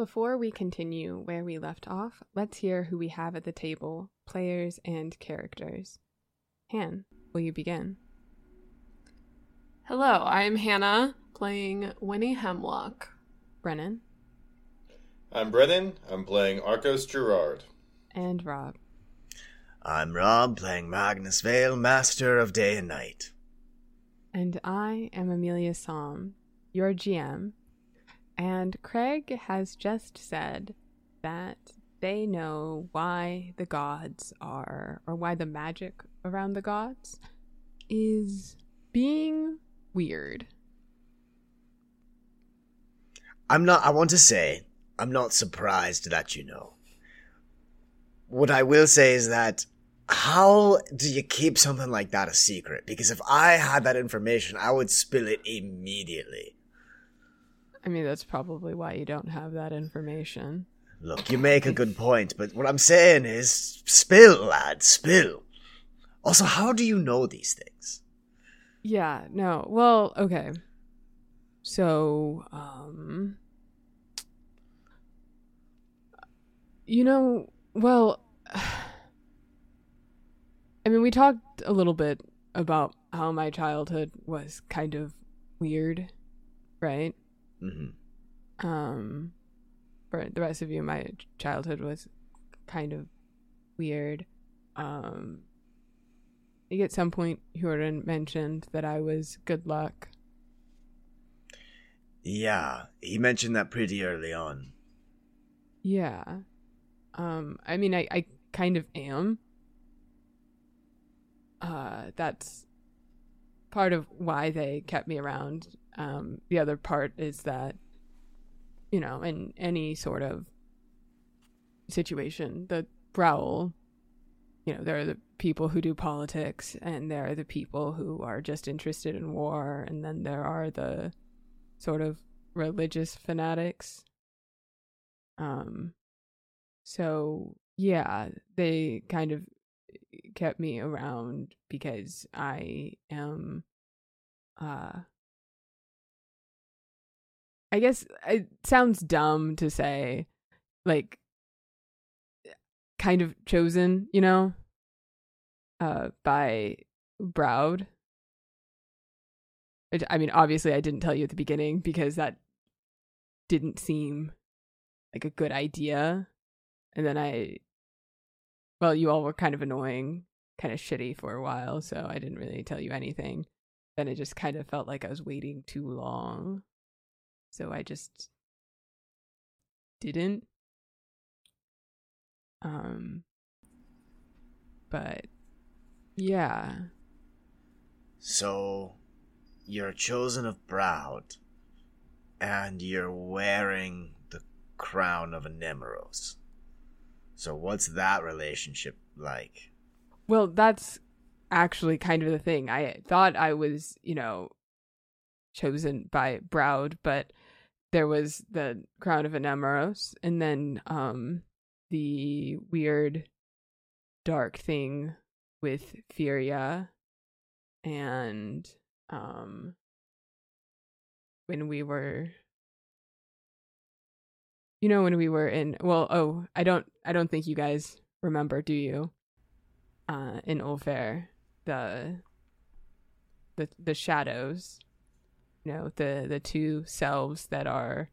Before we continue where we left off, let's hear who we have at the table players and characters. Han, will you begin? Hello, I'm Hannah, playing Winnie Hemlock. Brennan I'm Brennan. I'm playing Arcos Gerard. and Rob. I'm Rob, playing Magnus Vale, Master of Day and Night. And I am Amelia Psalm, your GM. And Kraige has just said that they know why the gods are, or why the magic around the gods is being weird. I'm not, I want to say, I'm not surprised that you know. What I will say is that how do you keep something like that a secret? Because if I had that information, I would spill it immediately. I mean, that's probably why you don't have that information. Look, you make a good point, but what I'm saying is spill, lad, spill. Also, how do you know these things? Yeah, no. Well, okay. So, um you know, well, I mean, we talked a little bit about how my childhood was kind of weird, right? Mm-hmm. Um for the rest of you, my childhood was kind of weird. Um I think at some point Huron mentioned that I was good luck. Yeah, he mentioned that pretty early on. Yeah. Um I mean I I kind of am. Uh that's part of why they kept me around. Um the other part is that you know, in any sort of situation, the Prowl you know, there are the people who do politics and there are the people who are just interested in war and then there are the sort of religious fanatics. Um so yeah, they kind of kept me around because I am uh I guess it sounds dumb to say like kind of chosen, you know, uh by Browd. I mean, obviously I didn't tell you at the beginning because that didn't seem like a good idea. And then I well, you all were kind of annoying, kind of shitty for a while, so I didn't really tell you anything. Then it just kind of felt like I was waiting too long. So I just didn't. Um but yeah. So, you're chosen of Browd, and you're wearing the crown of Anemoros. So, what's that relationship like? Well, that's actually kind of the thing. I thought I was, you know, chosen by Browd, but there was the crown of Anemoros, and then um the weird dark thing with Furia and um when we were You know when we were in well, oh, I don't I don't think you guys remember, do you? Uh in Ulfair, the the the shadows, you know, the the two selves that are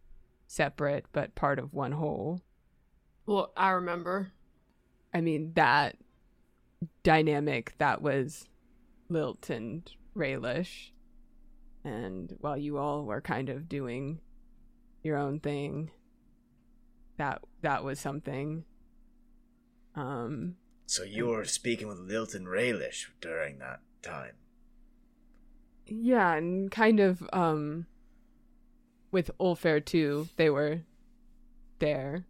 separate but part of one whole. Well, I remember. I mean that dynamic that was Lilt and Raylish. And while you all were kind of doing your own thing, that that was something. Um So you were speaking with Lilton Raylish during that time. Yeah, and kind of um with Ulfair too, they were there.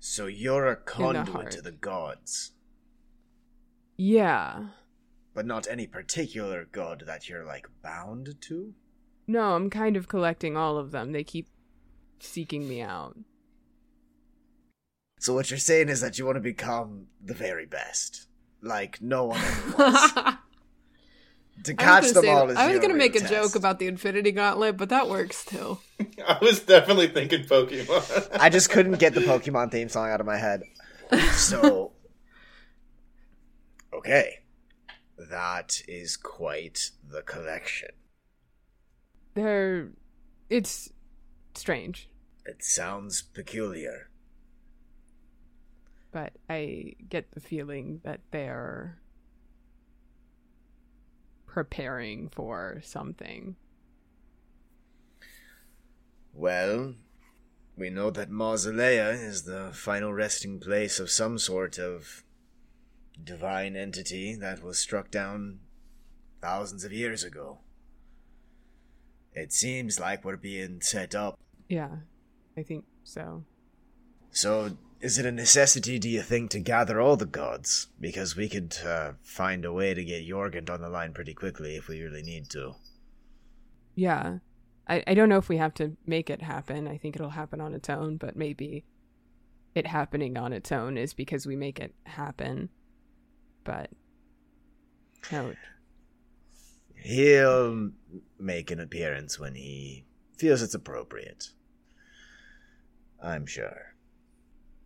So you're a conduit heart. to the gods, Yeah. but not any particular god that you're like bound to? No, I'm kind of collecting all of them. They keep seeking me out. So what you're saying is that you want to become the very best. Like no one ever was. To I catch was them gonna, all is I was gonna make a real joke about the Infinity Gauntlet, but that works too. I was definitely thinking Pokemon. I just couldn't get the Pokemon theme song out of my head. So, okay, that is quite the collection. They're it's strange, It sounds peculiar. but I get the feeling that they're preparing for something. Well, we know that Mausolea is the final resting place of some sort of divine entity that was struck down thousands of years ago. It seems like we're being set up. Yeah, I think so. So, is it a necessity, do you think, to gather all the gods? Because we could uh, find a way to get Jorgund on the line pretty quickly if we really need to. Yeah. I, I don't know if we have to make it happen. I think it'll happen on its own, but maybe it happening on its own is because we make it happen. But no, He'll make an appearance when he feels it's appropriate. I'm sure.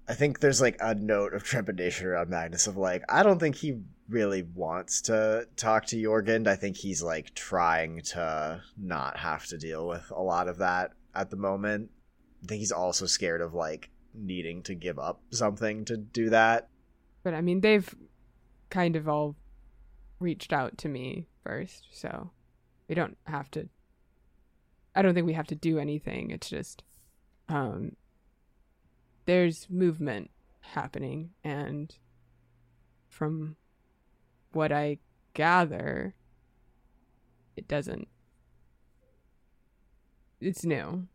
I think there's like a note of trepidation around Magnus of like, I don't think he really wants to talk to Jorgund. I think he's like trying to not have to deal with a lot of that at the moment. I think he's also scared of like needing to give up something to do that. but I mean they've kind of all reached out to me first, so we don't have to. I don't think we have to do anything. It's just, um, there's movement happening, and from what I gather, it doesn't. It's new.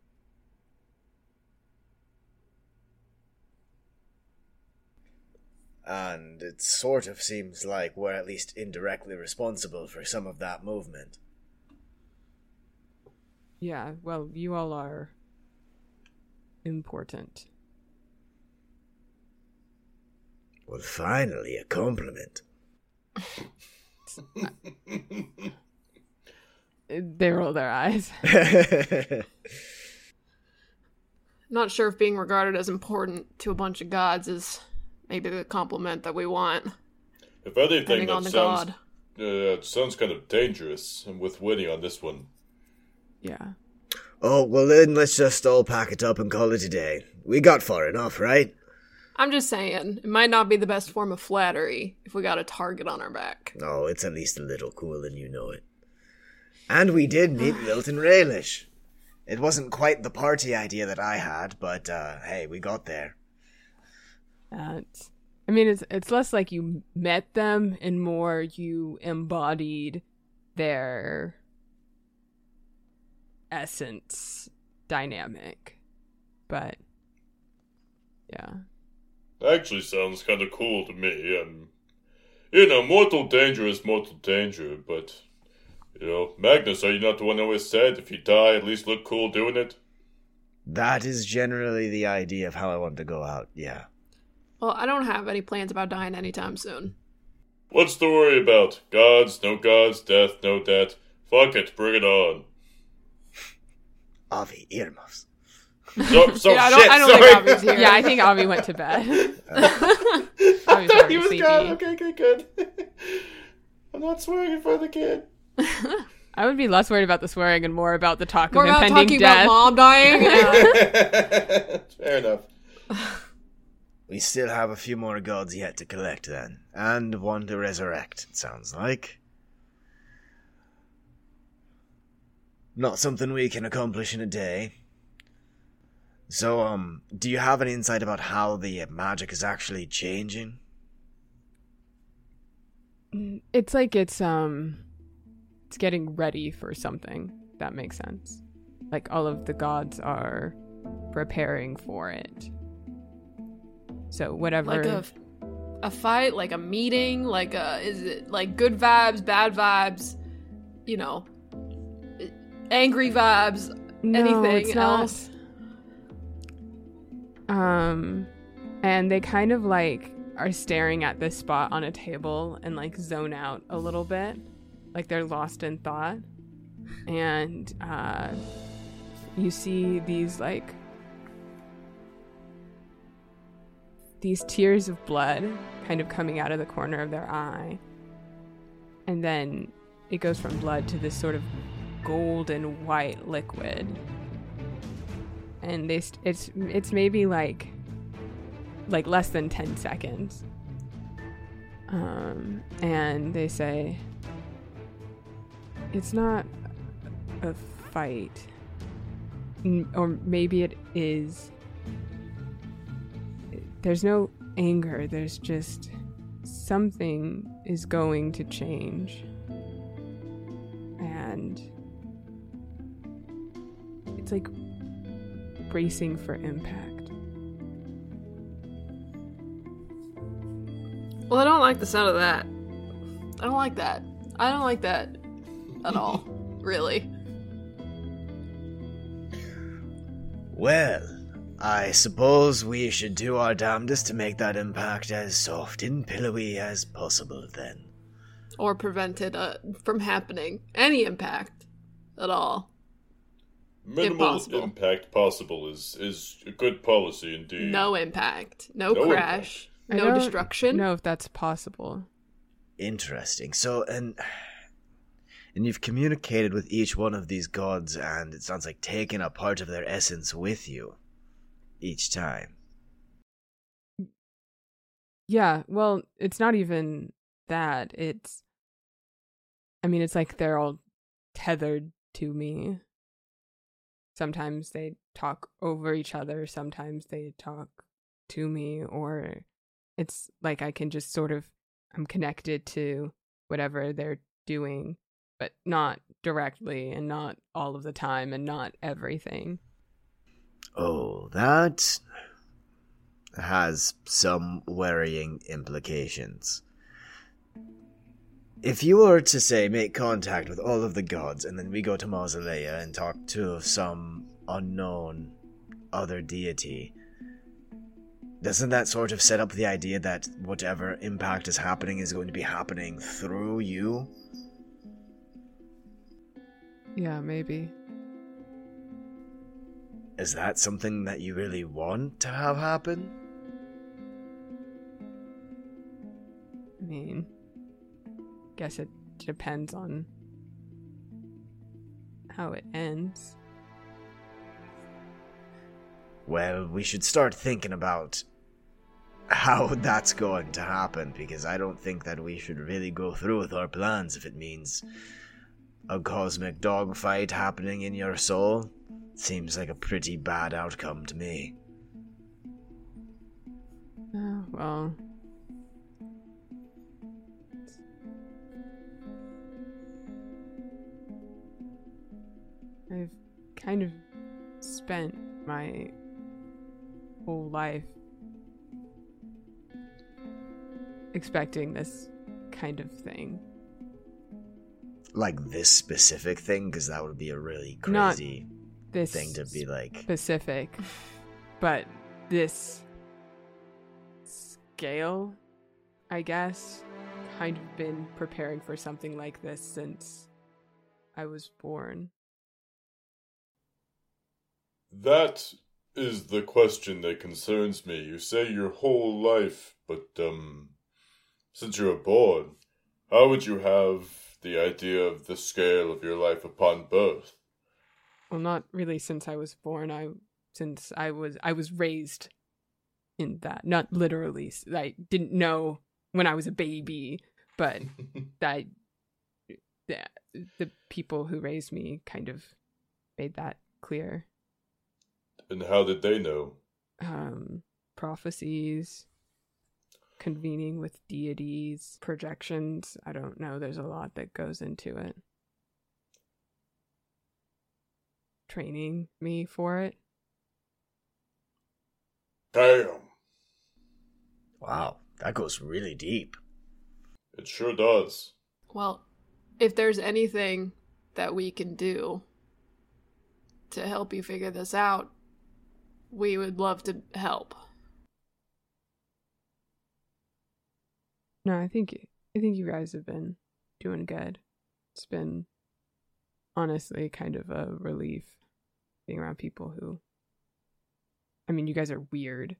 And it sort of seems like we're at least indirectly responsible for some of that movement. Yeah, well, you all are important. Well, finally, a compliment. They roll their eyes. Not sure if being regarded as important to a bunch of gods is maybe the compliment that we want, if anything, that on the sounds god. uh, it sounds kind of dangerous. And with Winnie on this one, Yeah. oh, well, then let's just all pack it up and call it a day. We got far enough, right? I'm just saying, it might not be the best form of flattery if we got a target on our back. Oh, it's at least a little cool, and you know it. And we did meet Milton Raylish. It wasn't quite the party idea that I had, but uh, hey, we got there. That's, I mean, it's it's less like you met them and more you embodied their essence dynamic. But yeah, actually sounds kind of cool to me. And you know, mortal danger is mortal danger, but you know, Magnus, are you not the one who always said if you die, at least look cool doing it? That is generally the idea of how I want to go out, yeah. Well, I don't have any plans about dying anytime soon. What's the worry about? Gods, no gods, death, no death. Fuck it, bring it on. Avi, earmuffs. So, so Yeah, I don't- shit, I don't sorry. think Avi's here. yeah, I think Avi went to bed. I Avi's thought he was sleepy. gone. Okay, good, good. I'm not swearing in front of the kid. I would be less worried about the swearing and more about the talk We're of not impending talking death. about mom dying. Fair enough. We still have a few more gods yet to collect then, and one to resurrect, it sounds like. Not something we can accomplish in a day. So, um, do you have any insight about how the magic is actually changing? It's like it's um it's getting ready for something. That makes sense. Like all of the gods are preparing for it. So whatever like a a fight, like a meeting, like a is it like good vibes, bad vibes, you know, angry vibes, No, anything it's not. else? Um and they kind of like are staring at this spot on a table and like zone out a little bit. Like they're lost in thought. And uh you see these like these tears of blood kind of coming out of the corner of their eye. And then it goes from blood to this sort of golden white liquid. And they st- it's it's maybe like like less than 10 seconds. Um and they say it's not a fight. N- Or maybe it is there's no anger, there's just something is going to change. And it's like bracing for impact. Well, I don't like the sound of that. I don't like that. I don't like that at all. really. Well, I suppose we should do our damnedest to make that impact as soft and pillowy as possible then. Or prevent it uh, from happening. Any impact at all. Minimal Impossible. impact possible is is a good policy indeed. No impact. No, No crash. I No don't destruction. know if that's possible. Interesting. So, and and you've communicated with each one of these gods, and it sounds like taking a part of their essence with you each time. Yeah, well, it's not even that. It's I mean, it's like they're all tethered to me. Sometimes they talk over each other, sometimes they talk to me or it's like I can just sort of I'm connected to whatever they're doing, but not directly and not all of the time and not everything. Oh, that has some worrying implications. If you were to say make contact with all of the gods and then we go to Mausolea and talk to some unknown other deity, doesn't that sort of set up the idea that whatever impact is happening is going to be happening through you? Yeah, maybe. Is that something that you really want to have happen? I mean, guess it depends on how it ends. Well, we should start thinking about how that's going to happen because I don't think that we should really go through with our plans if it means a cosmic dogfight happening in your soul. Seems like a pretty bad outcome to me. Oh, well. I've kind of spent my whole life expecting this kind of thing. Like this specific thing, because that would be a really Not crazy This thing to be like. specific, but this scale, I guess, kind of been preparing for something like this since I was born. That is the question that concerns me. You say your whole life, but, um, since you were born, how would you have the idea of the scale of your life upon birth? Well, not really since I was born. I since I was I was raised in that, not literally. I didn't know when I was a baby, but that the, the people who raised me kind of made that clear. And how did they know? Um, prophecies, convening with deities, projections. I don't know. There's a lot that goes into it. Training me for it. Damn, Wow, that goes really deep. it sure does. Well, if there's anything that we can do to help you figure this out, we would love to help. No, I think I think you guys have been doing good. It's been honestly kind of a relief being around people who I mean, you guys are weird,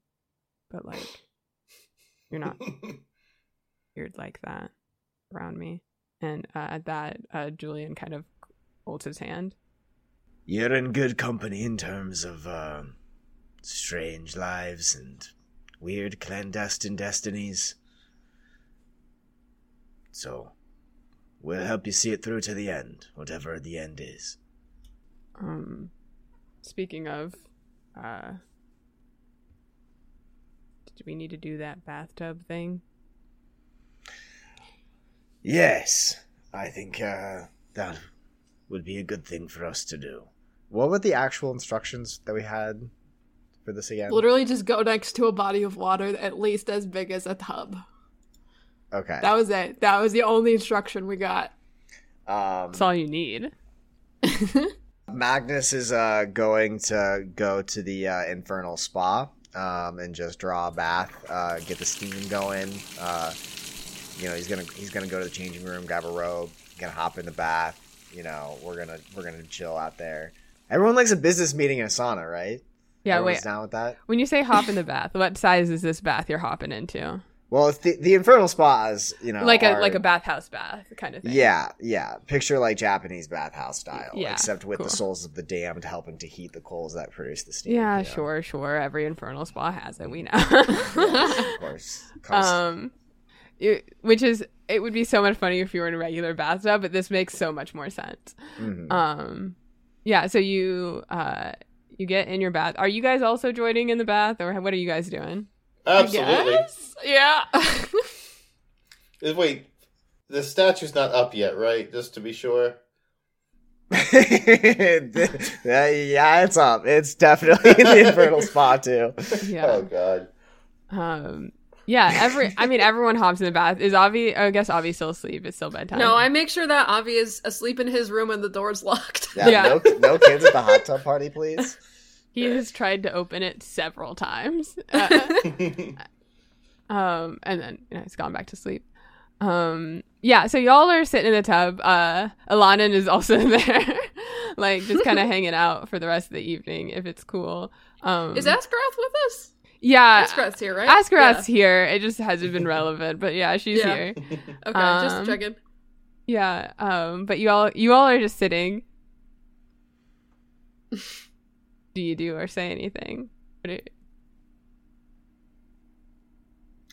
but like you're not weird like that around me. And uh, at that, uh, Julian kind of holds his hand. You're in good company in terms of uh, strange lives and weird clandestine destinies. So, we'll help you see it through to the end, whatever the end is. Um, speaking of, uh, did we need to do that bathtub thing? Yes, I think uh, that would be a good thing for us to do. What were the actual instructions that we had for this again? Literally just go next to a body of water at least as big as a tub. Okay. That was it. That was the only instruction we got. Um, That's all you need. Magnus is uh, going to go to the uh, infernal spa um, and just draw a bath, uh, get the steam going. Uh, you know, he's gonna he's gonna go to the changing room, grab a robe, gonna hop in the bath. You know, we're gonna we're gonna chill out there. Everyone likes a business meeting in a sauna, right? Yeah, Everyone's wait. down with that. When you say hop in the bath, what size is this bath you're hopping into? Well, it's the the infernal spas, you know, like a are- like a bathhouse bath kind of thing. Yeah, yeah. Picture like Japanese bathhouse style, Yeah, except with cool. the souls of the damned helping to heat the coals that produce the steam. Yeah, you know? sure, sure. Every infernal spa has it. We know. Of course. Um, it- which is it would be so much funnier if you were in a regular bathtub, but this makes so much more sense. mhm. Um, yeah. So you uh you get in your bath. Are you guys also joining in the bath, or what are you guys doing? Absolutely. Yeah. Wait, the statue's not up yet, right? Just to be sure. yeah, yeah, it's up. It's definitely in the infernal spa too. Yeah. Oh God. Um. Yeah. Every. I mean, everyone hops in the bath. Is Avi? I guess Avi's still asleep. It's still bedtime. no, I make sure that Avi is asleep in his room and the door's locked. Yeah, Yeah. No, no kids at the hot tub party, please. He has tried to open it several times. Uh, um, and then you know, he's gone back to sleep. Um, yeah, so y'all are sitting in the tub. Uh, Alanin is also there, like just kind of hanging out for the rest of the evening if it's cool. Um, Is Askarath with us? Yeah, Askarath's here, right? Askarath's here. It just hasn't been relevant, but yeah, she's Yeah. here. Yeah. Okay, just Um, checking. Yeah, um, but you all you all are just sitting. do you do or say anything? What do-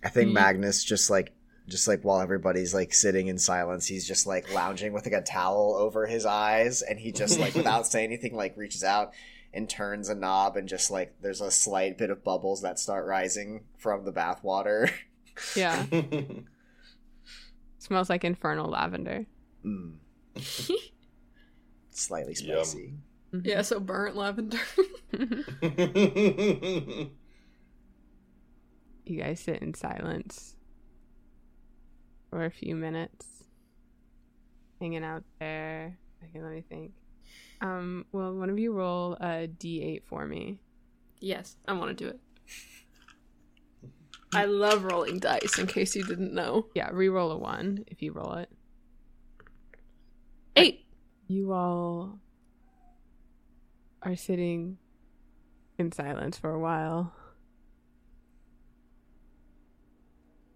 I think Ye- Magnus just like just like while everybody's like sitting in silence, he's just like lounging with like a towel over his eyes, and he just like without saying anything, like reaches out and turns a knob, and just like there's a slight bit of bubbles that start rising from the bath water. Yeah. Smells like infernal lavender. Mm. Slightly Yum. spicy. Yeah, so burnt lavender. You guys sit in silence for a few minutes, hanging out there. Okay, let me think. Um, well, one of you roll a d8 for me. yes, I want to do it. I love rolling dice, in case you didn't know. Yeah, re-roll a one if you roll it. Eight. You all are sitting in silence for a while.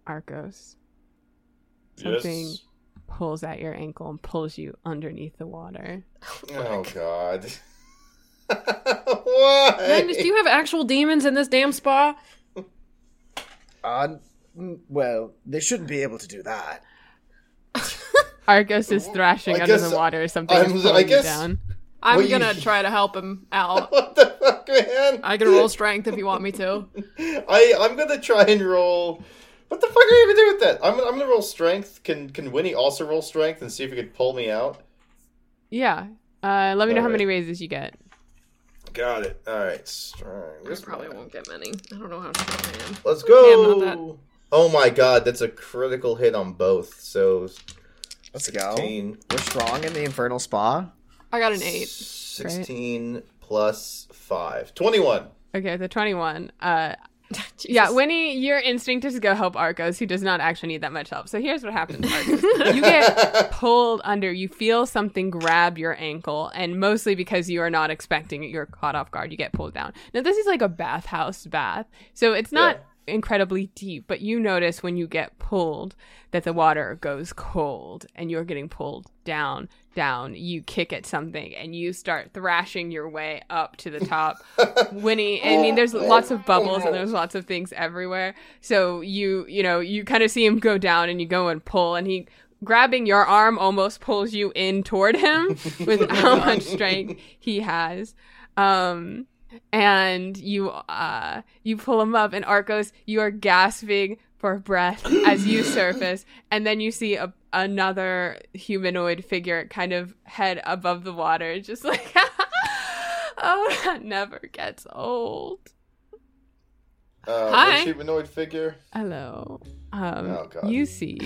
Arcos. Something Yes. Pulls at your ankle and pulls you underneath the water. Oh God. Why? Magnus, do you have actual demons in this damn spa? Uh, well, they shouldn't be able to do that. Arcos is thrashing I under the water. Or something I'm- I guess- down. I'm Well, gonna try to help him out. what the fuck, man? I can roll strength if you want me to. I I'm gonna try and roll. What the fuck are you gonna do with that? I'm I'm gonna roll strength. Can can Winnie also roll strength and see if he could pull me out? Yeah. Uh, let me know how Alright. many raises you get. Got it. All right, strength. I probably won't get many. I don't know how strong I am. Let's Okay, I'm not go. Oh my god, that's a critical hit on both. So Let's go. 16, We're strong in the Infernal Spa. I got an eight. 16 plus 5. 21. Okay, the 21. Uh, Jesus. yeah, Winnie, your instinct is to go help Arcos, who does not actually need that much help. So here's what happens, Arcos. you get pulled under. You feel something grab your ankle, and mostly because you are not expecting it, you're caught off guard. You get pulled down. Now, this is like a bathhouse bath. So it's not incredibly deep, but you notice when you get pulled that the water goes cold and you're getting pulled down, down. You kick at something and you start thrashing your way up to the top. Winnie, I mean, there's lots of bubbles and there's lots of things everywhere. So you, you know, you kind of see him go down and you go and pull and he grabbing your arm almost pulls you in toward him with how much strength he has. Um, and you uh you pull him up and Arcos you are gasping for breath as you surface and then you see a, another humanoid figure kind of head above the water just like oh that never gets old Uh, Hi. humanoid figure? hello um Oh, God. you see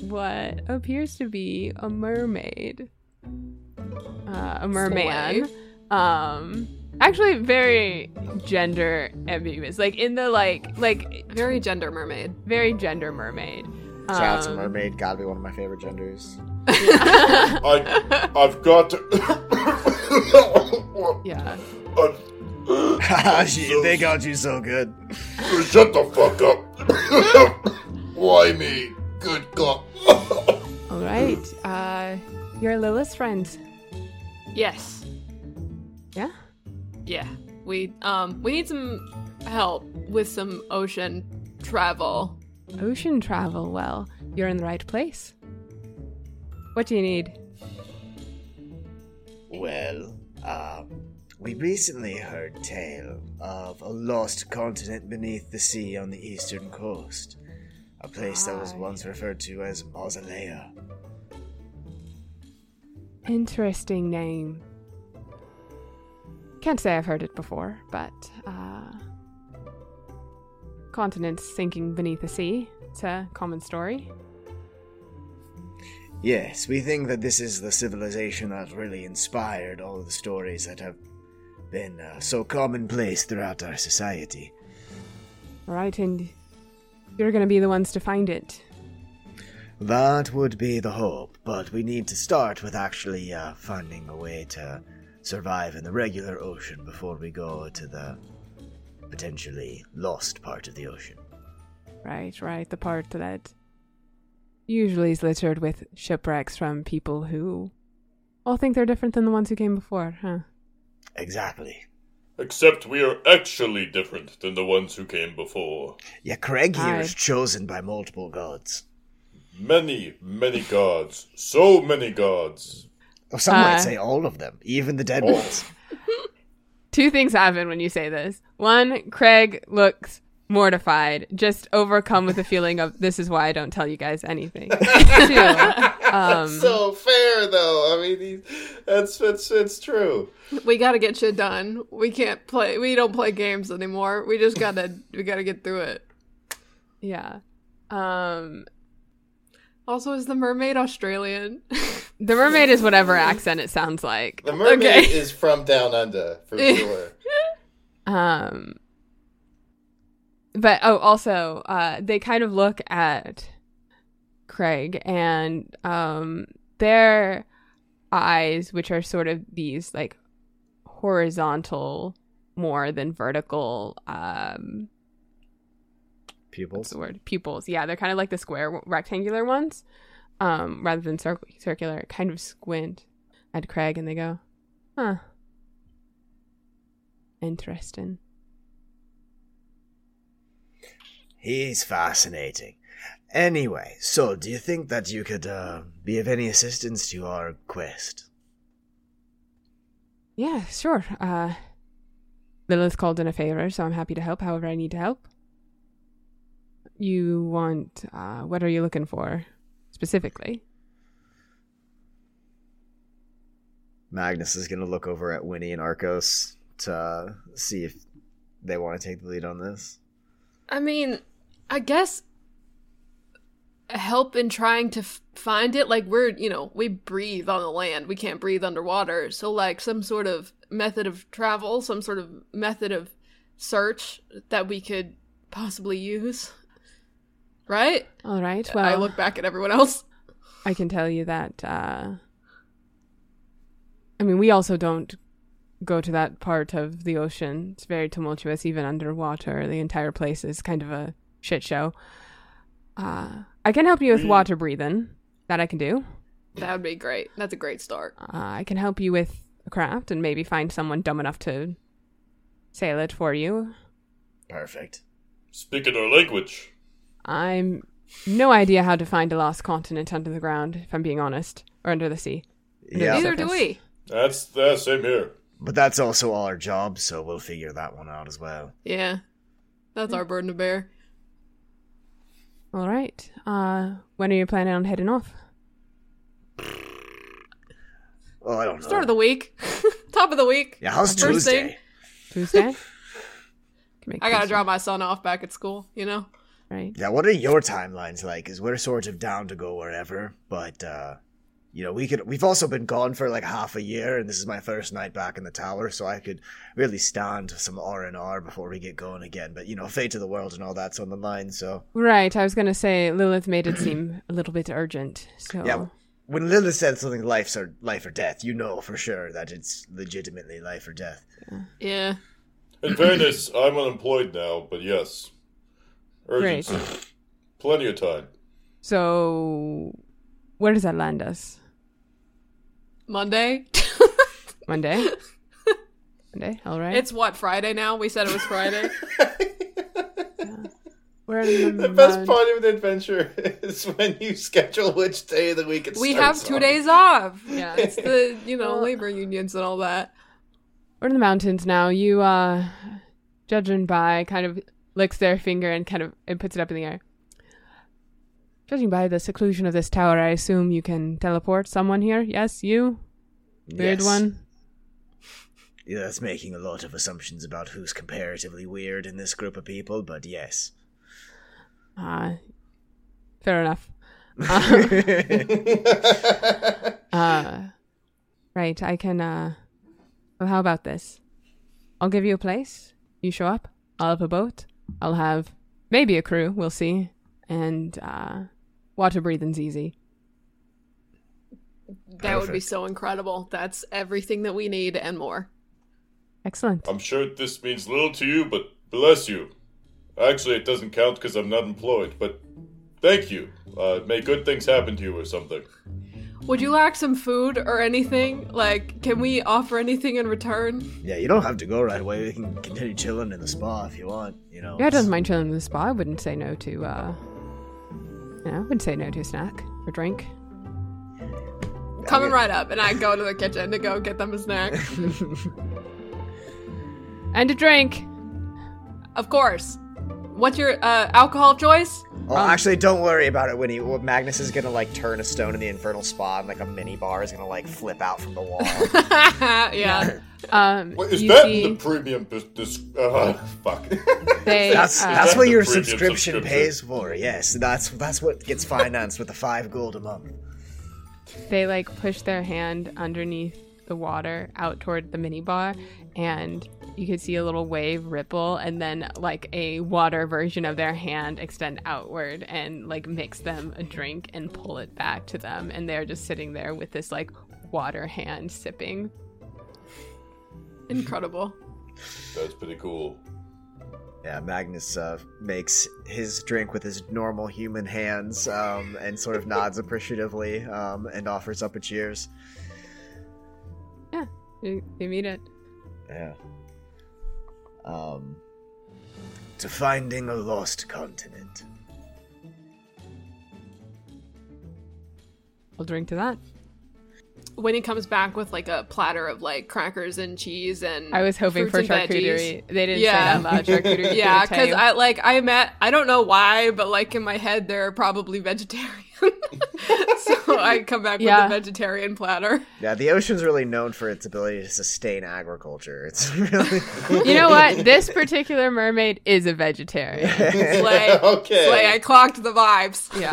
what appears to be a mermaid uh, a merman um actually very gender ambiguous like in the like like Very gender mermaid. very gender mermaid Shout out to Um, Mermaid. Gotta be one of my favorite genders. I, I've got. To yeah Uh, She- they got you so good. shut the fuck up. Why me? Good God. all right uh you're lilith's friend Yes. yeah Yeah. We um we need some help with some ocean travel. ocean travel well you're in the right place what do you need Well, um, we recently heard tale of a lost continent beneath the sea on the eastern coast. A place that was once referred to as Mausolea. Interesting name. Can't say I've heard it before, but uh continents sinking beneath the sea. It's a common story. Yes, we think that this is the civilization that really inspired all of the stories that have been uh, so commonplace throughout our society. Right, and you're gonna be the ones to find it. That would be the hope, but we need to start with actually uh, finding a way to survive in the regular ocean before we go to the potentially lost part of the ocean. Right, right, the part that usually is littered with shipwrecks from people who all think they're different than the ones who came before, huh? Exactly. Except we are actually different than the ones who came before. Yeah, Kraige here Aye. is chosen by multiple gods. Many, many gods. So many gods. Or some Uh, might say all of them, even the dead Oh. ones. Two things happen when you say this. One, Kraige looks mortified, just overcome with the feeling of this is why I don't tell you guys anything. Two, um, so fair though. I mean, he, that's it's it's true. We gotta get shit done. We can't play we don't play games anymore. We just gotta we gotta get through it. yeah. Um, Also, is the mermaid Australian? the mermaid is whatever accent it sounds like. The mermaid Okay. is from down under for sure. Um, but oh, also, uh, they kind of look at Kraige and um, their eyes, which are sort of these like horizontal more than vertical um what's the word pupils yeah they're kind of like the square rectangular ones um rather than cir- circular kind of squint at kraige and they go huh. Interesting. He's fascinating. Anyway, so do you think that you could uh, be of any assistance to our quest? yeah sure. Uh lilith called in a favor so i'm happy to help however i need to help. You want uh what are you looking for specifically Magnus is going to look over at Winnie and Arcos to uh, see if they want to take the lead on this. I mean, I guess help in trying to f- find it. Like we're, you know, we breathe on the land. We can't breathe underwater. So like some sort of method of travel, some sort of method of search that we could possibly use. Right? all right well I look back at everyone else. I can tell you that. Uh, I mean, we also don't go to that part of the ocean. It's very tumultuous, even underwater. The entire place is kind of a shit show. Uh, I can help you with water breathing. That I can do. That would be great. That's a great start. Uh, I can help you with a craft and maybe find someone dumb enough to sail it for you. Perfect. Speaking our language. I'm no idea how to find a lost continent under the ground, if I'm being honest, or under the sea. Yeah, Neither Neither do surface. we. That's the same here. but that's also all our job, so we'll figure that one out as well. Yeah. That's our burden to bear. All right. Uh, when are you planning on heading off? Oh, I don't know. Start of the week. Top of the week. yeah, how's First thing. Tuesday? Tuesday. I gotta drop my son off back at school, you know? Right. Yeah, what are your timelines like? Because we're sort of down to go wherever, but uh, you know, we could. We've also been gone for like half a year, and this is my first night back in the tower, so I could really stand some R and R before we get going again. But you know, fate of the world and all that's on the line. So Right. I was gonna say Lilith made it seem a little bit urgent. So yeah, when Lilith said something life's or life or death, you know for sure that it's legitimately life or death. Yeah. In fairness, I'm unemployed now, but yes. Great. Plenty of time. So where does that land us? Monday. Monday. Monday. All right. it's what, Friday now? We said it was Friday. We're in The best part of the adventure is when you schedule which day of the week it we have two on. days off. Yeah, it's the, you know, labor unions and all that. We're in the mountains now. You, uh, judging by, kind of licks their finger and kind of and puts it up in the air. Judging by the seclusion of this tower, I assume you can teleport someone here. Yes, you, weird Yes. one. Yeah, that's making a lot of assumptions about who's comparatively weird in this group of people, but yes. Uh, fair enough. Uh, right. I can. Uh, well, how about this? I'll give you a place. You show up. I'll have a boat. I'll have maybe a crew. We'll see. And uh, water breathing's easy. That would be so incredible. That's everything that we need and more. Excellent. I'm sure this means little to you, but bless you. Actually, it doesn't count because I'm not employed, but thank you. Uh, may good things happen to you or something. Would you like some food or anything? Like, can we offer anything in return? Yeah, you don't have to go right away. We can continue chilling in the spa if you want. You know. Yeah, I don't mind chilling in the spa. I wouldn't say no to. uh you know, I wouldn't say no to a snack or drink. Coming right up, and I go to the kitchen to go get them a snack. And a drink. of course. What's your uh, alcohol choice? Oh, actually, don't worry about it, Winnie. Well, Magnus is gonna like turn a stone in the infernal spa, and like a mini bar is gonna like flip out from the wall. yeah. Um, What, is you that see, in the premium business? Uh, fuck. they, That's uh, that's That's what your subscription subscription. pays for. Yes, that's that's what gets financed with the five gold a month. they like push their hand underneath the water out toward the mini bar and you could see a little wave ripple and then like a water version of their hand extend outward and like mix them a drink and pull it back to them and they're just sitting there with this like water hand sipping Incredible. That's pretty cool. Yeah, Magnus uh, makes his drink with his normal human hands um, and sort of nods appreciatively um, and offers up a cheers. Yeah, you, you meet it. Yeah. Um, to finding a lost continent. I'll drink to that. When he comes back with like a platter of like crackers and cheese and I was hoping for and veggies. charcuterie. They didn't Yeah. say that loud. Charcuterie. Yeah, because. I like I met I don't know why, but like in my head they're probably vegetarian. So I come back Yeah. with a vegetarian platter. Yeah, the ocean's really known for its ability to sustain agriculture. It's really. You know what? This particular mermaid is a vegetarian. Slay, Okay. slay. I clocked the vibes. Yeah.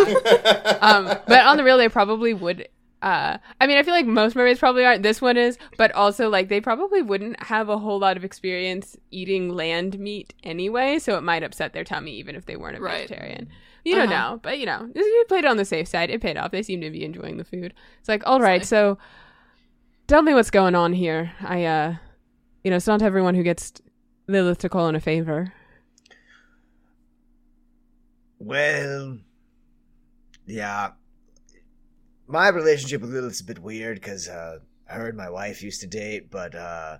Um, but on the real, they probably would. Uh, I mean, I feel like most mermaids probably aren't. This one is, but also like they probably wouldn't have a whole lot of experience eating land meat anyway, so it might upset their tummy even if they weren't a Right. vegetarian. You don't Uh-huh. know, but you know, you played it on the safe side. It paid off. They seem to be enjoying the food. It's like, all right, so tell me what's going on here. I, uh, you know, it's not everyone who gets Lilith to call in a favor. Well, yeah. My relationship with Lilith's a bit weird because uh, her and my wife used to date, but uh,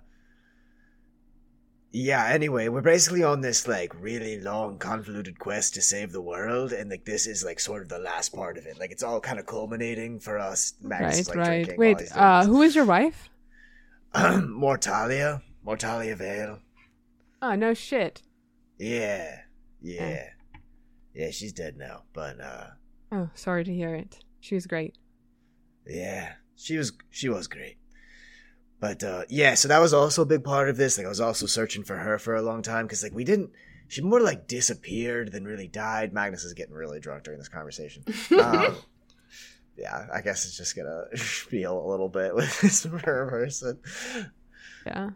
yeah. Anyway, we're basically on this like really long, convoluted quest to save the world, and like this is like sort of the last part of it. Like it's all kind of culminating for us. Magnus right, is, like, right. Wait, uh, who is your wife? Mortalia, Mortalia Vale. Oh no, shit. Yeah, yeah, yeah. She's dead now, but uh. Oh, sorry to hear it. She was great. Yeah, she was she was great. But uh yeah, so that was also a big part of this. Like I was also searching for her for a long time because like we didn't. She more like disappeared than really died. Magnus is getting really drunk during this conversation. Um, yeah, I guess it's just gonna feel a little bit with this person. Yeah.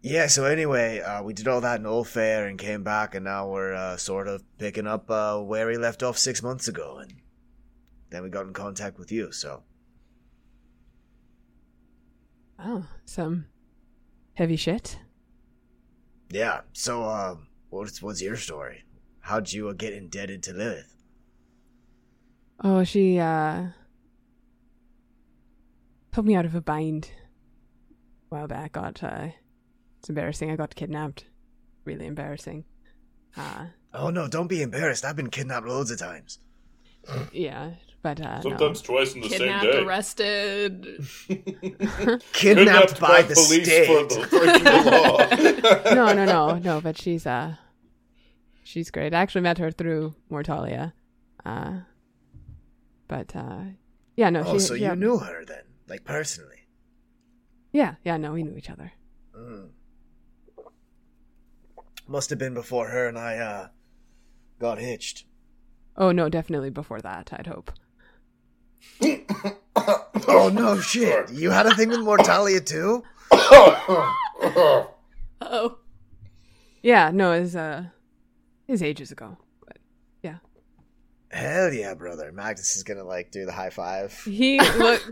Yeah. So anyway, uh, we did all that in Ulfair and came back, and now we're uh, sort of picking up uh, where we left off six months ago, and then we got in contact with you. So Oh, some heavy shit. Yeah. So, uh, what's what's your story? How'd you uh, get indebted to Lilith? Oh, she uh pulled me out of a bind a while back. Got uh, it's embarrassing. I got kidnapped. Really embarrassing. Uh, Oh no! Don't be embarrassed. I've been kidnapped loads of times. Yeah, but uh, no. Sometimes twice in the same Kidnapped, day. arrested. Kidnapped, by, the police state. for the breaking the law. no, no, no, no. But she's uh, she's great. I actually met her through Mortalia. Uh, but uh, yeah, no. oh, she, so she- you knew her then, like personally? Yeah, yeah. No, we knew each other. Mm. Must have been before her and I uh got hitched. Oh no, definitely before that. I'd hope. Oh no, shit! You had a thing with Mortalia too? Oh, Yeah, no, it was uh, was ages ago. But yeah, Hell yeah, brother! Magnus is gonna like do the high five. he look.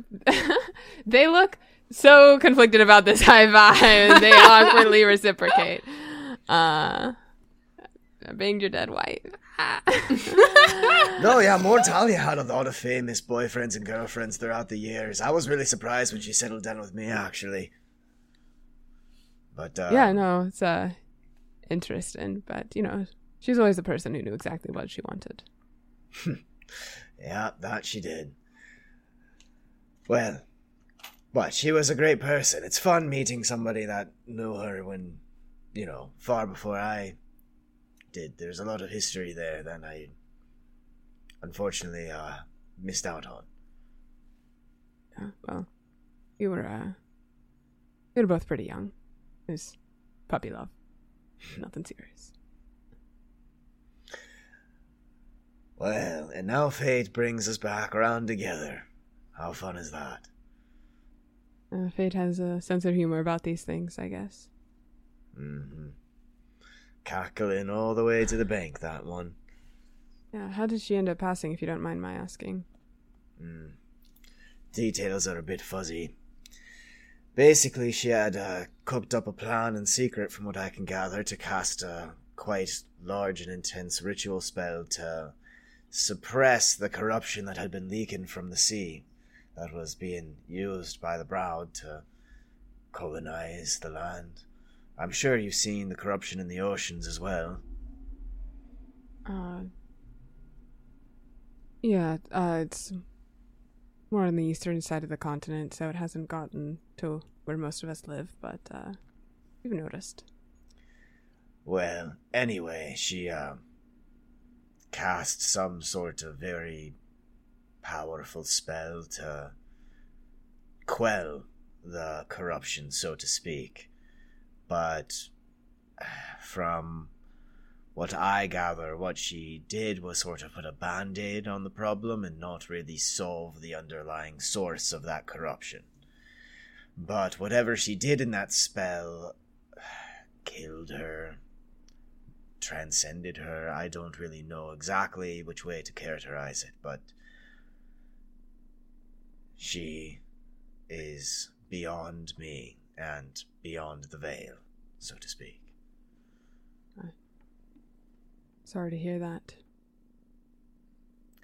they look so conflicted about this high five. They awkwardly reciprocate. Uh, I banged your dead wife. No, yeah, Mortalia had a lot of famous boyfriends and girlfriends throughout the years. I was really surprised when she settled down with me, actually. But uh, yeah, no, it's uh, interesting, but you know, she's always the person who knew exactly what she wanted. Yeah, that she did. Well, but she was a great person. It's fun meeting somebody that knew her when, you know, far before I did. There's a lot of history there that I unfortunately uh missed out on. Yeah, well, you were uh, you were both pretty young. It was puppy love, nothing serious. Well, and now fate brings us back around together. How fun is that? Uh, Fate has a sense of humor about these things, I guess. Mm-hmm. Cackling all the way to the bank, that one. Yeah, how did she end up passing, if you don't mind my asking? Mm. Details are a bit fuzzy. basically, she had uh, cooked up a plan in secret, from what I can gather, to cast a quite large and intense ritual spell to suppress the corruption that had been leaking from the sea that was being used by the Brood to colonize the land. I'm sure you've seen the corruption in the oceans as well. Uh, yeah, uh, it's more on the eastern side of the continent, so it hasn't gotten to where most of us live, but uh, we've noticed. Well, anyway, she uh, cast some sort of very powerful spell to quell the corruption, so to speak. But from what I gather, what she did was sort of put a band aid on the problem and not really solve the underlying source of that corruption. But whatever she did in that spell killed her, transcended her. I don't really know exactly which way to characterize it, but she is beyond me and beyond the veil, so to speak. Sorry to hear that.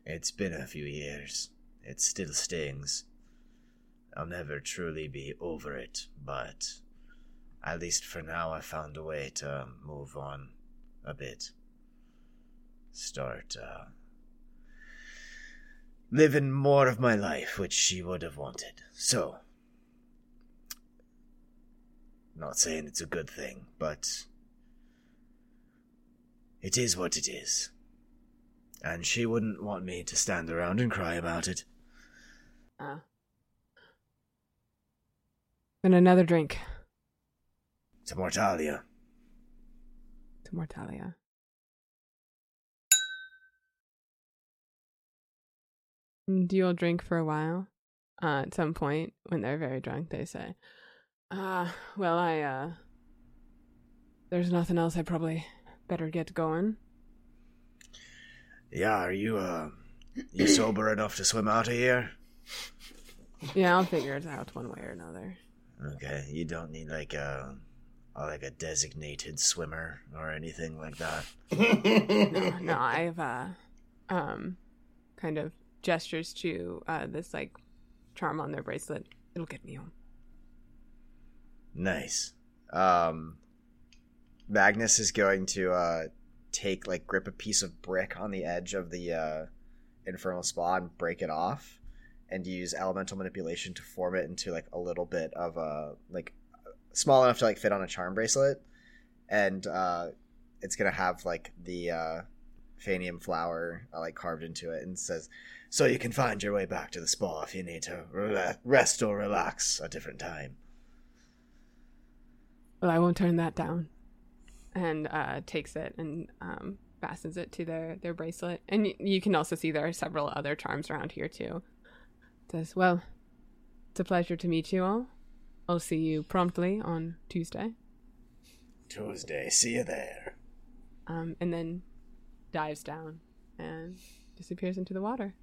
It's been a few years. It still stings. I'll never truly be over it, but at least for now I found a way to move on a bit. Start uh, living more of my life, which she would have wanted. So, not saying it's a good thing, but it is what it is. And she wouldn't want me to stand around and cry about it. Uh. And another drink. To Mortalia. To Mortalia. Do you all drink for a while? Uh, at some point, when they're very drunk, they say, "Ah, well, I uh, there's nothing else. I probably better get going." Yeah, are you, uh, you sober enough to swim out of here? Yeah, I'll figure it out one way or another. Okay, you don't need like a, like a designated swimmer or anything like that. no, no, I've uh, um, kind of gestures to uh this like charm on their bracelet. It'll get me home. Nice. Um, Magnus is going to uh, take like grip a piece of brick on the edge of the uh, infernal spa and break it off, and use elemental manipulation to form it into like a little bit of a like small enough to like fit on a charm bracelet, and uh, it's gonna have like the uh, Phaenum flower uh, like carved into it, and says, "So you can find your way back to the spa if you need to rest or relax a different time." Well, I won't turn that down. And uh, takes it and um, fastens it to their, their bracelet. And y- you can also see there are several other charms around here too. Says, well, it's a pleasure to meet you all. I'll see you promptly on Tuesday. Tuesday, see you there. Um, and then dives down and disappears into the water.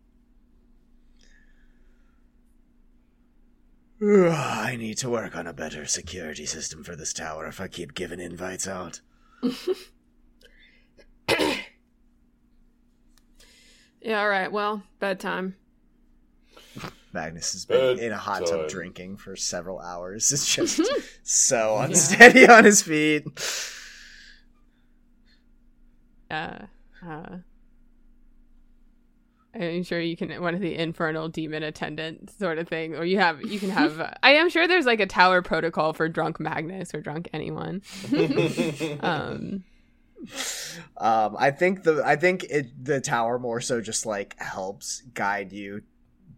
I need to work on a better security system for this tower if I keep giving invites out. Yeah, all right. Well, bedtime. Magnus has been in a hot tub Bedtime. drinking for several hours. It's just so unsteady on his feet. uh, uh, I'm sure you can one of the infernal demon attendant sort of thing, or you have you can have. uh, I am sure there's like a tower protocol for drunk Magnus or drunk anyone. um, Um, I think the I think it the tower more so just like helps guide you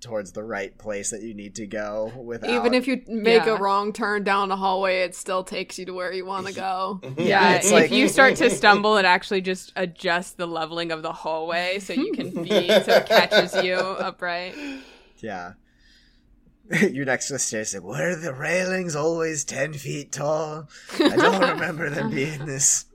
towards the right place that you need to go without Even if you make Yeah. a wrong turn down a hallway, it still takes you to where you want to go. yeah, it's if like- you start to stumble, it actually just adjusts the leveling of the hallway so you can be so it catches you upright. yeah. You're next to the stairs, like, were the railings always ten feet tall? I don't remember them being this.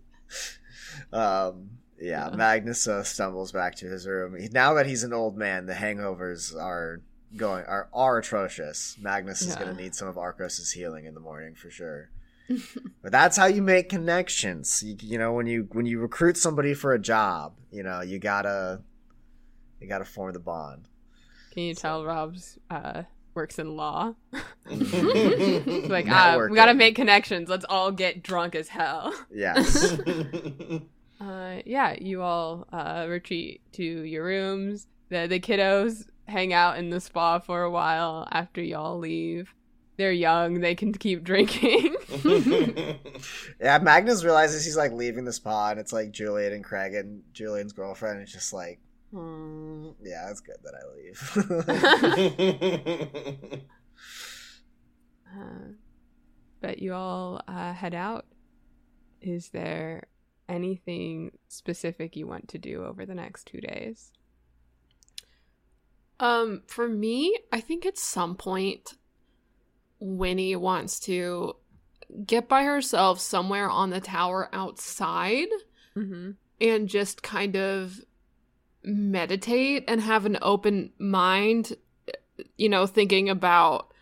Um, yeah, Magnus uh, stumbles back to his room. He- Now that he's an old man, the hangovers are going are are atrocious. Magnus is going to need some of Arcos's healing in the morning for sure. but that's how you make connections. You, you know, when you when you recruit somebody for a job, you know, you gotta you gotta form the bond. Can you tell Rob's uh, works in law? like, uh, we gotta make connections. Let's all get drunk as hell. Yes. Uh, yeah, you all uh, retreat to your rooms. The the kiddos hang out in the spa for a while after y'all leave. They're young; they can keep drinking. yeah, Magnus realizes he's like leaving the spa, and it's like Julian and Kraige and Julian's girlfriend. is just like, hmm, yeah, it's good that I leave. Uh, but you all uh, head out. Is there anything specific you want to do over the next two days? Um, for me, I think at some point Winnie wants to get by herself somewhere on the tower outside Mm-hmm. and just kind of meditate and have an open mind, you know, thinking about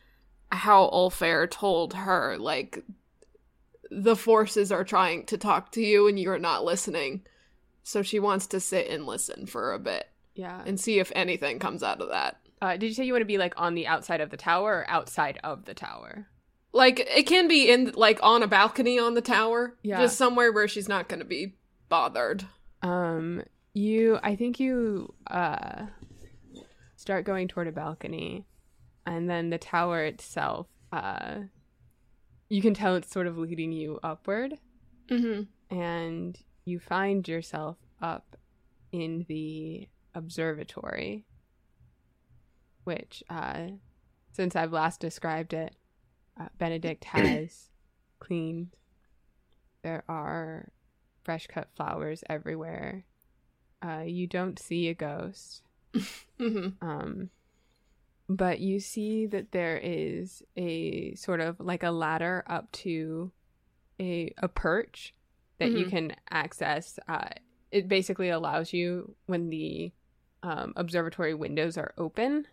how Ulfair told her, like, the forces are trying to talk to you and you're not listening. So she wants to sit and listen for a bit Yeah. and see if anything comes out of that. Uh, did you say you want to be like on the outside of the tower or outside of the tower? Like, it can be in, like, on a balcony on the tower. Yeah. Just somewhere where she's not going to be bothered. Um, you, I think you uh start going toward a balcony, and then the tower itself, uh, you can tell it's sort of leading you upward, Mm-hmm. and you find yourself up in the observatory, which, uh, since I've last described it, uh, Benedict has cleaned. There are fresh cut flowers everywhere. Uh, you don't see a ghost, Mm-hmm. um, but you see that there is a sort of like a ladder up to a a perch that you Mhm. can access. Uh, it basically allows you when the um, observatory windows are open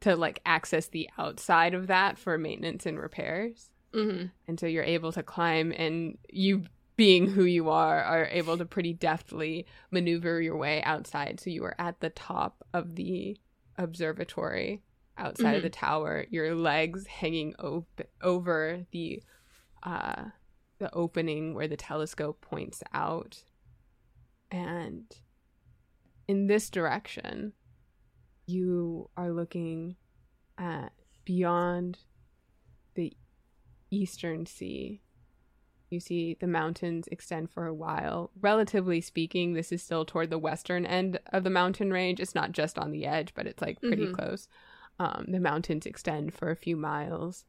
to like access the outside of that for maintenance and repairs Mm-hmm. and so you're able to climb and you being who you are are able to pretty deftly maneuver your way outside so you are at the top of the observatory outside of the tower your legs hanging op- over the uh the opening where the telescope points out and in this direction you are looking at beyond the eastern sea. You see the mountains extend for a while. Relatively speaking, this is still toward the western end of the mountain range. It's not just on the edge, but it's like pretty Mhm. close. Um, the mountains extend for a few miles,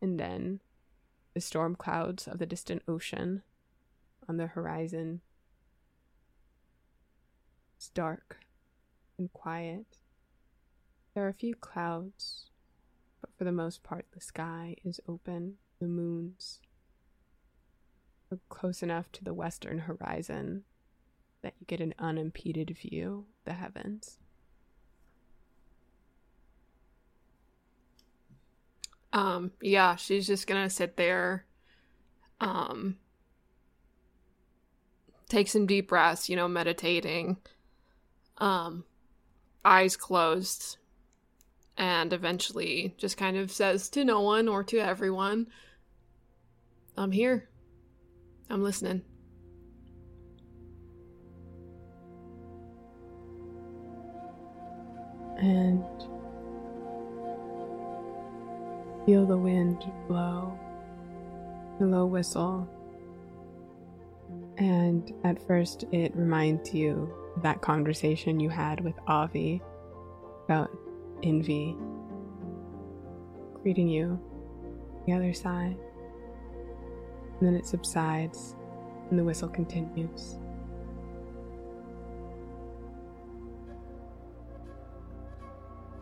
and then the storm clouds of the distant ocean on the horizon. It's dark and quiet. There are a few clouds, but for the most part, the sky is open. The moons are close enough to the western horizon that you get an unimpeded view of the heavens. Um, yeah, she's just gonna sit there, um, take some deep breaths, you know, meditating, um, eyes closed, and eventually just kind of says to no one or to everyone, I'm here. I'm listening. And feel the wind blow, the low whistle. And at first, it reminds you of that conversation you had with Avi about Envy greeting you the other side. And then it subsides, and the whistle continues.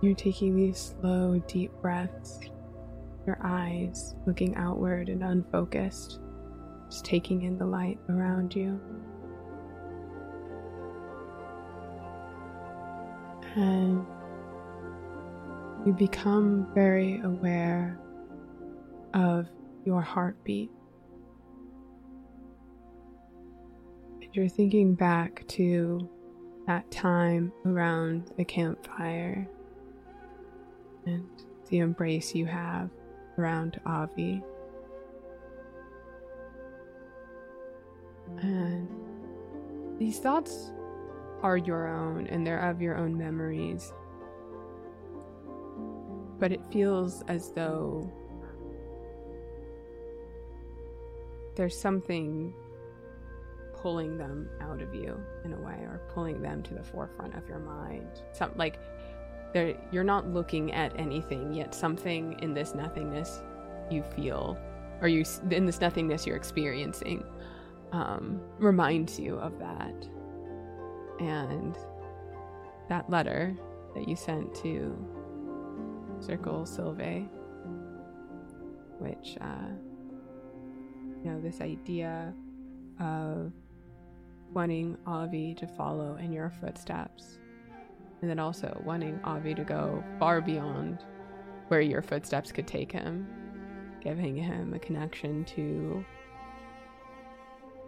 You're taking these slow, deep breaths, your eyes looking outward and unfocused, just taking in the light around you. And you become very aware of your heartbeat. And you're thinking back to that time around the campfire and the embrace you have around Avi. And these thoughts are your own and they're of your own memories. But it feels as though there's something pulling them out of you in a way or pulling them to the forefront of your mind. Some like there you're not looking at anything yet something in this nothingness you feel or you in this nothingness you're experiencing um, reminds you of that. And that letter that you sent to Circle Sylvae, which, uh, you know, this idea of wanting Avi to follow in your footsteps, and then also wanting Avi to go far beyond where your footsteps could take him, giving him a connection to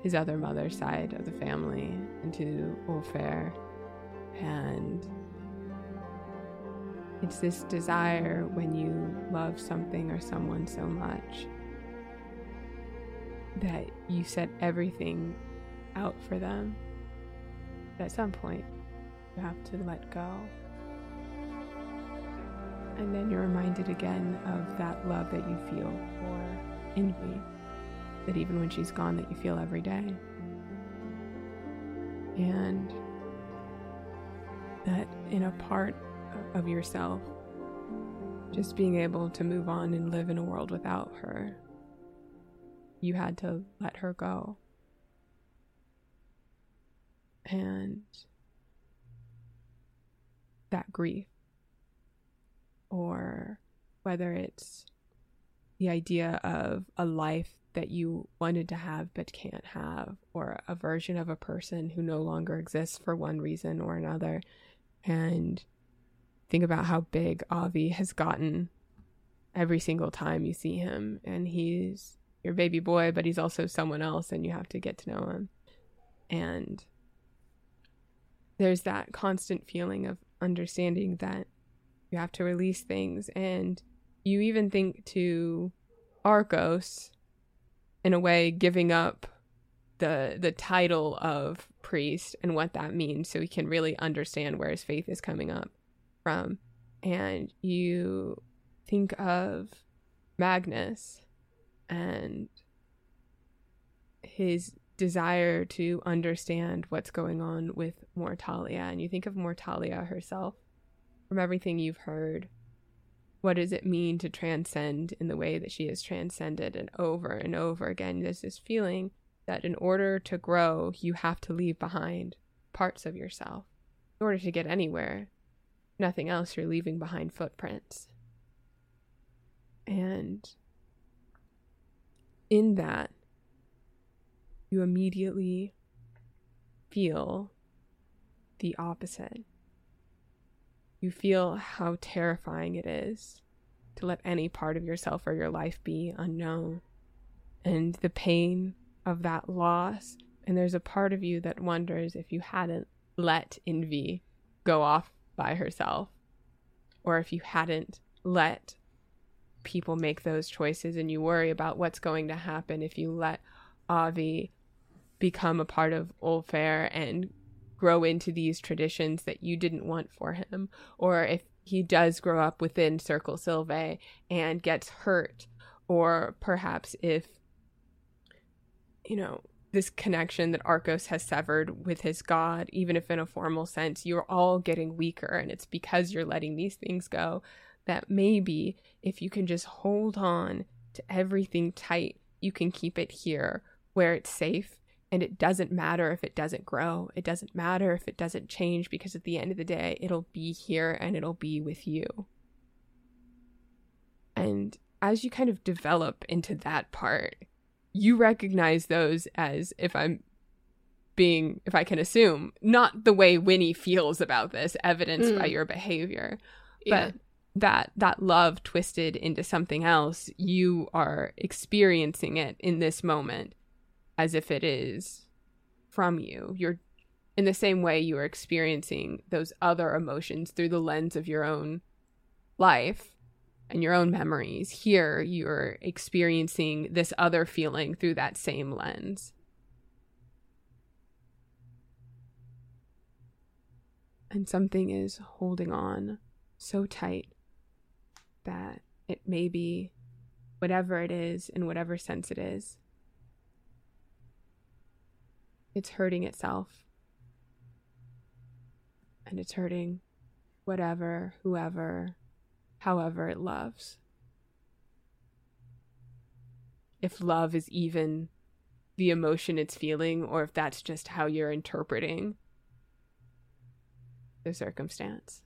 his other mother's side of the family and to Ulfair. And it's this desire when you love something or someone so much that you set everything out for them. At some point, you have to let go. And then you're reminded again of that love that you feel for Envy that even when she's gone that you feel every day. And that in a part of yourself, just being able to move on and live in a world without her, you had to let her go. And that grief, or whether it's the idea of a life that you wanted to have but can't have, or a version of a person who no longer exists for one reason or another. And think about how big Avi has gotten every single time you see him. And he's your baby boy, but he's also someone else, and you have to get to know him. And there's that constant feeling of understanding that you have to release things. And you even think to Arcos in a way giving up the the title of priest and what that means so he can really understand where his faith is coming up from and you think of Magnus and his desire to understand what's going on with Mortalia. And you think of Mortalia herself from everything you've heard what does it mean to transcend in the way that she has transcended and over and over again? There's this feeling that in order to grow you have to leave behind parts of yourself. In order to get anywhere nothing else you're leaving behind footprints. And in that you immediately feel the opposite you feel how terrifying it is to let any part of yourself or your life be unknown and the pain of that loss. And there's a part of you that wonders if you hadn't let Envy go off by herself, or if you hadn't let people make those choices and you worry about what's going to happen if you let Avi become a part of Ulfair and grow into these traditions that you didn't want for him, or if he does grow up within Circle Sylvae and gets hurt, or perhaps if, you know, this connection that Arcos has severed with his god, even if in a formal sense, you're all getting weaker, and it's because you're letting these things go that maybe if you can just hold on to everything tight, you can keep it here where it's safe and it doesn't matter if it doesn't grow. It doesn't matter if it doesn't change because at the end of the day, it'll be here and it'll be with you. And as you kind of develop into that part, you recognize those as, if I'm being, if I can assume, not the way Winnie feels about this, evidenced mm. by your behavior, yeah. but that that love twisted into something else, you are experiencing it in this moment as if it is from you. You're in the same way you are experiencing those other emotions through the lens of your own life and your own memories. Here, you're experiencing this other feeling through that same lens. And something is holding on so tight that it may be whatever it is, in whatever sense it is, it's hurting itself. And it's hurting whatever, whoever, however it loves. If love is even the emotion it's feeling, or if that's just how you're interpreting the circumstance.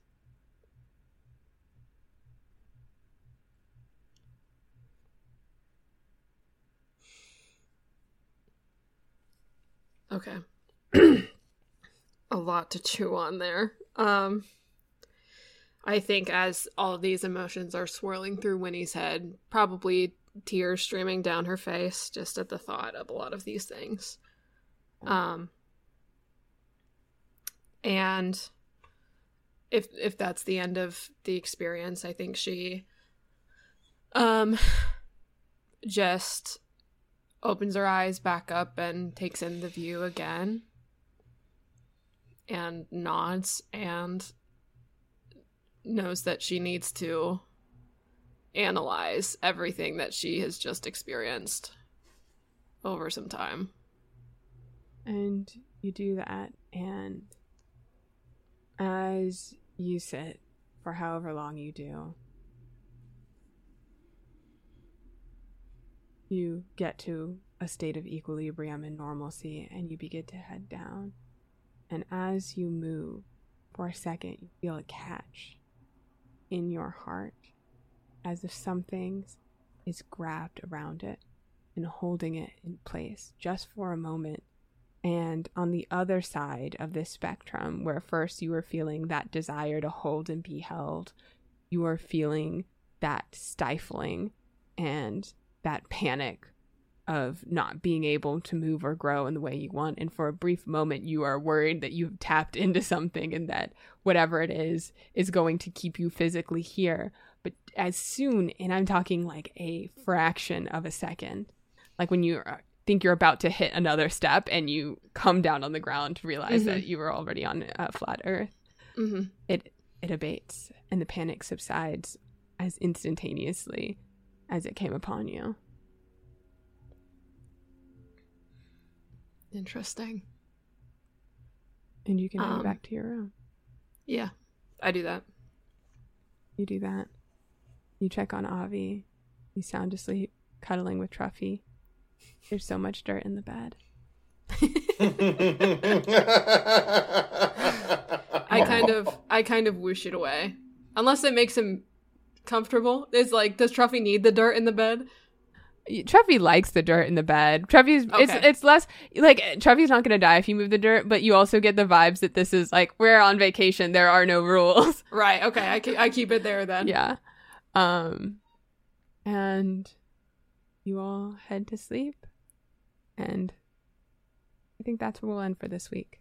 Okay. a lot to chew on there. Um I think as all these emotions are swirling through Winnie's head, probably tears streaming down her face just at the thought of a lot of these things. Um and if if that's the end of the experience, I think she um just opens her eyes back up and takes in the view again and nods and knows that she needs to analyze everything that she has just experienced over some time. And you do that, and as you sit for however long you do, you get to a state of equilibrium and normalcy and you begin to head down. And as you move for a second, you feel a catch in your heart as if something is grabbed around it and holding it in place just for a moment. And on the other side of this spectrum, where first you were feeling that desire to hold and be held, you are feeling that stifling and that panic of not being able to move or grow in the way you want. And for a brief moment, you are worried that you've tapped into something and that whatever it is is going to keep you physically here. But as soon, and I'm talking like a fraction of a second, like when you think you're about to hit another step and you come down on the ground to realize mm-hmm. that you were already on a flat earth, mm-hmm. it it abates and the panic subsides as instantaneously as it came upon you. Interesting. And you can um, go back to your room. Yeah, I do that. You do that. You check on Avi. You sound asleep, cuddling with Truffy. There's so much dirt in the bed. I kind of I kind of whoosh it away. Unless it makes him comfortable. Is like, does Truffy need the dirt in the bed? Truffy likes the dirt in the bed. Truffy's okay. it's it's less like Truffy's not gonna die if you move the dirt, but you also get the vibes that this is like we're on vacation. There are no rules. Right. Okay. I keep, I keep it there then. Yeah. Um, and you all head to sleep, and I think that's where we'll end for this week.